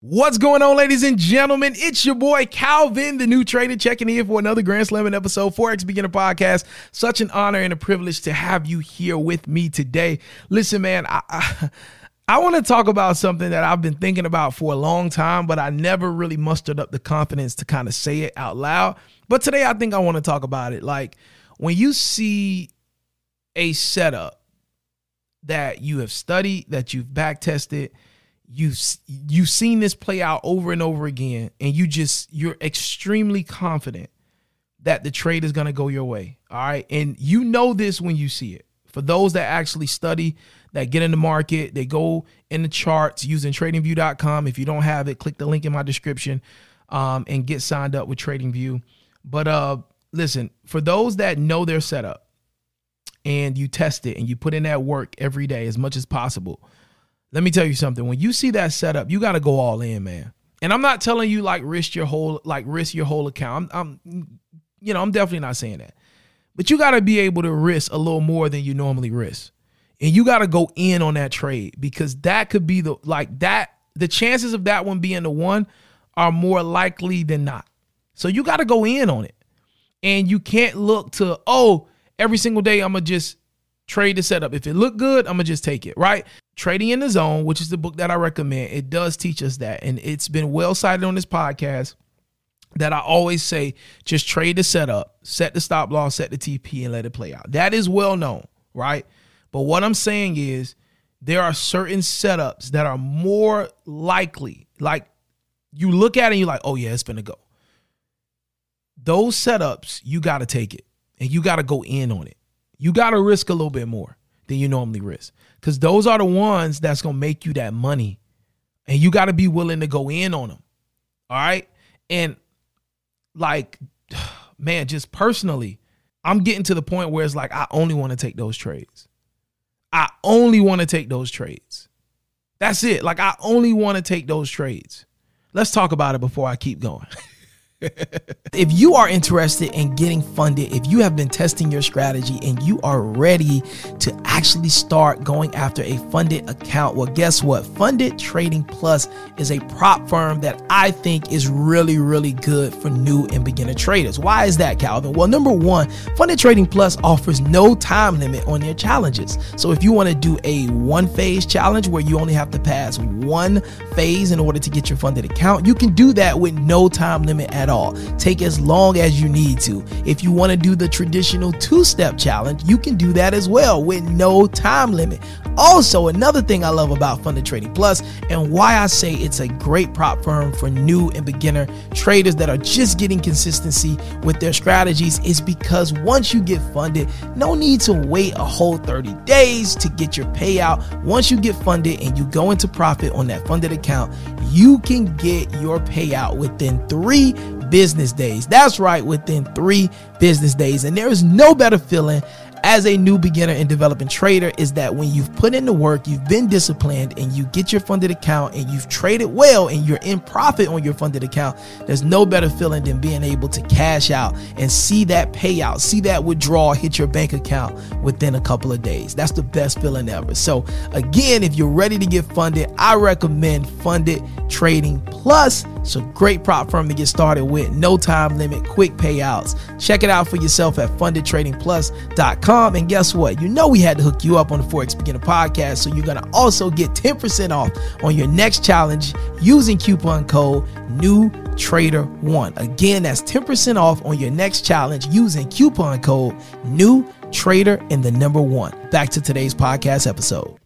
What's going on, ladies and gentlemen? It's your boy Calvin, the new trader, checking in for another Grand Slamming episode, Forex Beginner Podcast. Such an honor and a privilege to have you here with me today. Listen, man, I, I, I want to talk about something that I've been thinking about for a long time, but I never really mustered up the confidence to kind of say it out loud. But today, I think I want to talk about it. Like when you see a setup that you have studied, that you've back tested, you've you've seen this play out over and over again and you just you're extremely confident that the trade is going to go your way all right? And you know this when you see it. For those that actually study that get in the market they go in the charts using tradingview.com if you don't have it click the link in my description um, and get signed up with tradingview. But uh listen for those that know their setup and you test it and you put in that work every day as much as possible let me tell you something. When you see that setup, you got to go all in, man. And I'm not telling you like risk your whole like risk your whole account. I'm, I'm you know, I'm definitely not saying that. But you got to be able to risk a little more than you normally risk. And you got to go in on that trade because that could be the like that the chances of that one being the one are more likely than not. So you got to go in on it. And you can't look to, oh, every single day I'm going to just trade the setup. If it look good, I'm going to just take it, right? Trading in the Zone, which is the book that I recommend, it does teach us that. And it's been well cited on this podcast that I always say just trade the setup, set the stop loss, set the TP, and let it play out. That is well known, right? But what I'm saying is there are certain setups that are more likely, like you look at it and you're like, oh yeah, it's gonna go. Those setups, you gotta take it and you gotta go in on it. You gotta risk a little bit more than you normally risk because those are the ones that's gonna make you that money, and you got to be willing to go in on them. All right, and like, man, just personally, I'm getting to the point where it's like I only want to take those trades. I only want to take those trades. That's it. Like I only want to take those trades. Let's talk about it before I keep going. if you are interested in getting funded, if you have been testing your strategy and you are ready to actually start going after a funded account, well, guess what? Funded Trading Plus is a prop firm that I think is really, really good for new and beginner traders. Why is that, Calvin? Well, number one, Funded Trading Plus offers no time limit on their challenges. So if you want to do a one phase challenge where you only have to pass one phase in order to get your funded account, you can do that with no time limit at at all. Take as long as you need to. If you want to do the traditional two step challenge, you can do that as well with no time limit. Also, another thing I love about Funded Trading Plus and why I say it's a great prop firm for new and beginner traders that are just getting consistency with their strategies is because once you get funded, no need to wait a whole 30 days to get your payout. Once you get funded and you go into profit on that funded account, you can get your payout within three business days. That's right, within three business days. And there is no better feeling as a new beginner and developing trader is that when you've put in the work, you've been disciplined, and you get your funded account and you've traded well and you're in profit on your funded account, there's no better feeling than being able to cash out and see that payout, see that withdrawal hit your bank account within a couple of days. That's the best feeling ever. So, again, if you're ready to get funded, I recommend Funded Trading Plus. It's a great prop firm to get started with, no time limit, quick payouts. Check it out for yourself at fundedtradingplus.com. And guess what? You know we had to hook you up on the Forex Beginner podcast. So you're going to also get 10% off on your next challenge using coupon code New Trader One. Again, that's 10% off on your next challenge using coupon code New Trader and the number one. Back to today's podcast episode.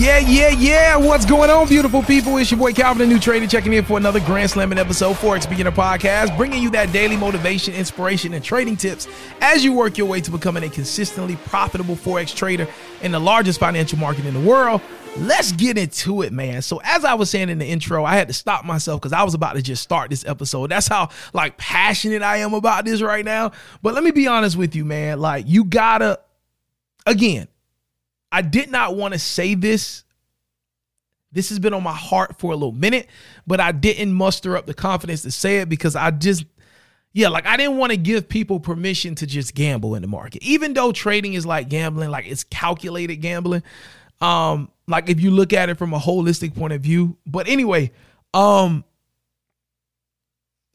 Yeah, yeah, yeah. What's going on, beautiful people? It's your boy Calvin, the new trader, checking in for another Grand Slamming episode, Forex Beginner Podcast, bringing you that daily motivation, inspiration, and trading tips as you work your way to becoming a consistently profitable Forex trader in the largest financial market in the world. Let's get into it, man. So, as I was saying in the intro, I had to stop myself because I was about to just start this episode. That's how like passionate I am about this right now. But let me be honest with you, man. Like, you gotta, again, I did not want to say this This has been on my heart for a little minute, but I didn't muster up the confidence to say it because I just, yeah, like I didn't want to give people permission to just gamble in the market. Even though trading is like gambling, like it's calculated gambling. Um, like if you look at it from a holistic point of view. But anyway, um,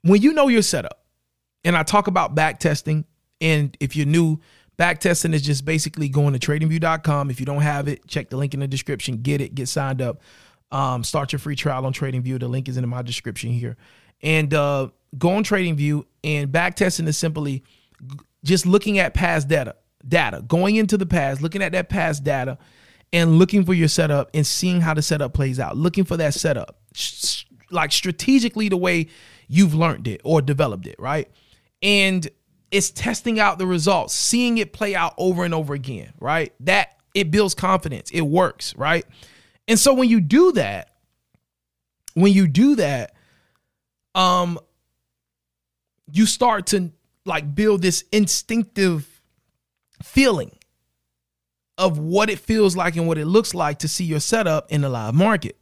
when you know your setup, and I talk about back testing, and if you're new, back testing is just basically going to tradingview.com. If you don't have it, check the link in the description, get it, get signed up. Um, start your free trial on TradingView. The link is in my description here. And uh, go on TradingView and back testing is simply just looking at past data, data, going into the past, looking at that past data and looking for your setup and seeing how the setup plays out, looking for that setup, like strategically the way you've learned it or developed it, right? And it's testing out the results, seeing it play out over and over again, right? That it builds confidence, it works, right? And so when you do that, when you do that, um, you start to like build this instinctive feeling of what it feels like and what it looks like to see your setup in the live market.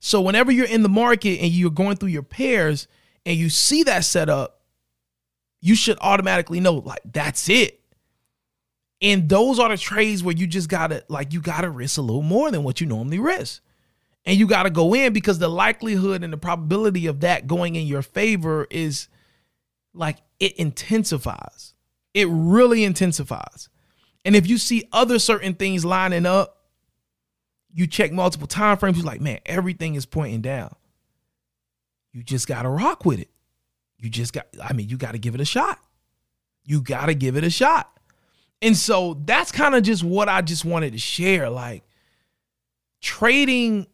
So whenever you're in the market and you're going through your pairs and you see that setup, you should automatically know like that's it. And those are the trades where you just gotta like you gotta risk a little more than what you normally risk. And you gotta go in because the likelihood and the probability of that going in your favor is like it intensifies. It really intensifies. And if you see other certain things lining up, you check multiple time frames, you're like, man, everything is pointing down. You just gotta rock with it. You just got, I mean, you gotta give it a shot. You gotta give it a shot. And so that's kind of just what I just wanted to share. Like trading,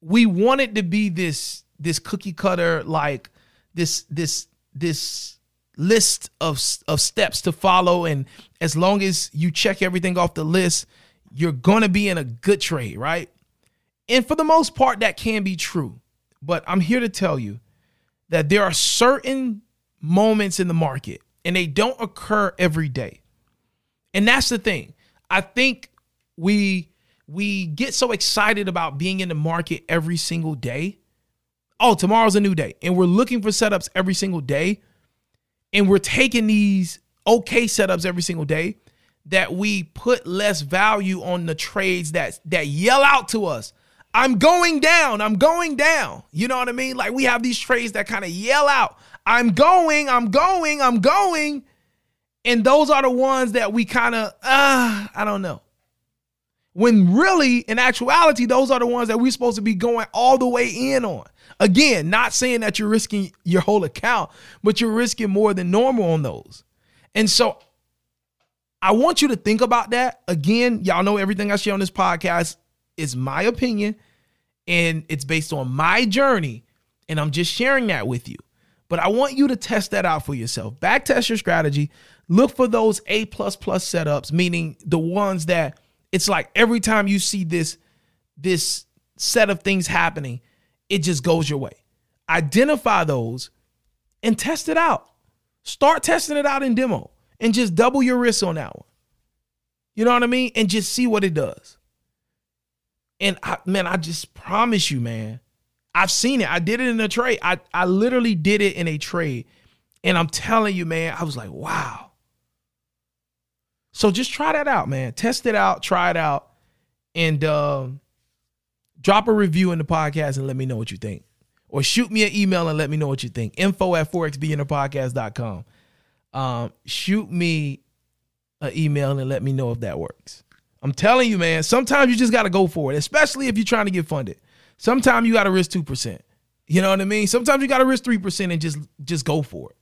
we wanted to be this this cookie cutter, like this this this list of of steps to follow, and as long as you check everything off the list, you're gonna be in a good trade, right? And for the most part, that can be true. But I'm here to tell you that there are certain moments in the market, and they don't occur every day and that's the thing. I think we we get so excited about being in the market every single day. Oh, tomorrow's a new day. And we're looking for setups every single day. And we're taking these okay setups every single day that we put less value on the trades that that yell out to us. I'm going down. I'm going down. You know what I mean? Like we have these trades that kind of yell out, I'm going, I'm going, I'm going. And those are the ones that we kind of, uh, I don't know. When really, in actuality, those are the ones that we're supposed to be going all the way in on. Again, not saying that you're risking your whole account, but you're risking more than normal on those. And so I want you to think about that. Again, y'all know everything I share on this podcast is my opinion and it's based on my journey. And I'm just sharing that with you. But I want you to test that out for yourself. Back test your strategy. Look for those A plus plus setups, meaning the ones that it's like every time you see this this set of things happening, it just goes your way. Identify those and test it out. Start testing it out in demo and just double your risk on that one. You know what I mean? And just see what it does. And I, man, I just promise you, man, I've seen it. I did it in a trade. I, I literally did it in a trade. And I'm telling you, man, I was like, wow. So just try that out, man. Test it out, try it out, and uh, drop a review in the podcast and let me know what you think. Or shoot me an email and let me know what you think. Info at forexbeginnerpodcast.com. Um, shoot me an email and let me know if that works. I'm telling you, man, sometimes you just got to go for it, especially if you're trying to get funded. Sometimes you got to risk 2%. You know what I mean? Sometimes you got to risk 3% and just just go for it.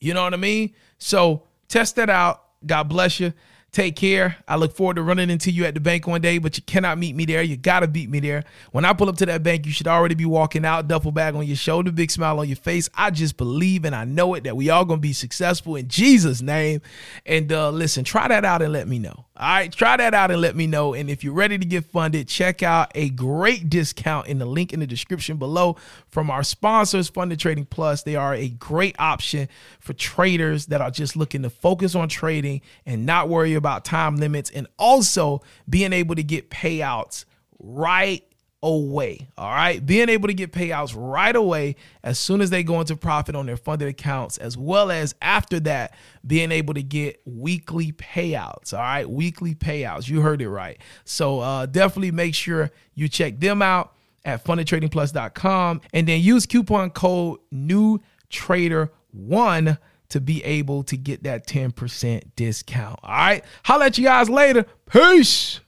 You know what I mean? So test that out. God bless you. Take care. I look forward to running into you at the bank one day, but you cannot meet me there. You got to beat me there. When I pull up to that bank, you should already be walking out, duffel bag on your shoulder, big smile on your face. I just believe and I know it that we all to be successful in Jesus' name. And uh, listen, try that out and let me know. All right, try that out and let me know. And if you're ready to get funded, check out a great discount in the link in the description below from our sponsors, Funded Trading Plus. They are a great option for traders that are just looking to focus on trading and not worry about time limits and also being able to get payouts right away. All right. Being able to get payouts right away as soon as they go into profit on their funded accounts, as well as after that, being able to get weekly payouts. All right. Weekly payouts. You heard it right. So uh, definitely make sure you check them out at fundedtradingplus.com and then use coupon code new trader one to be able to get that 10% discount. All right. Holla at you guys later. Peace.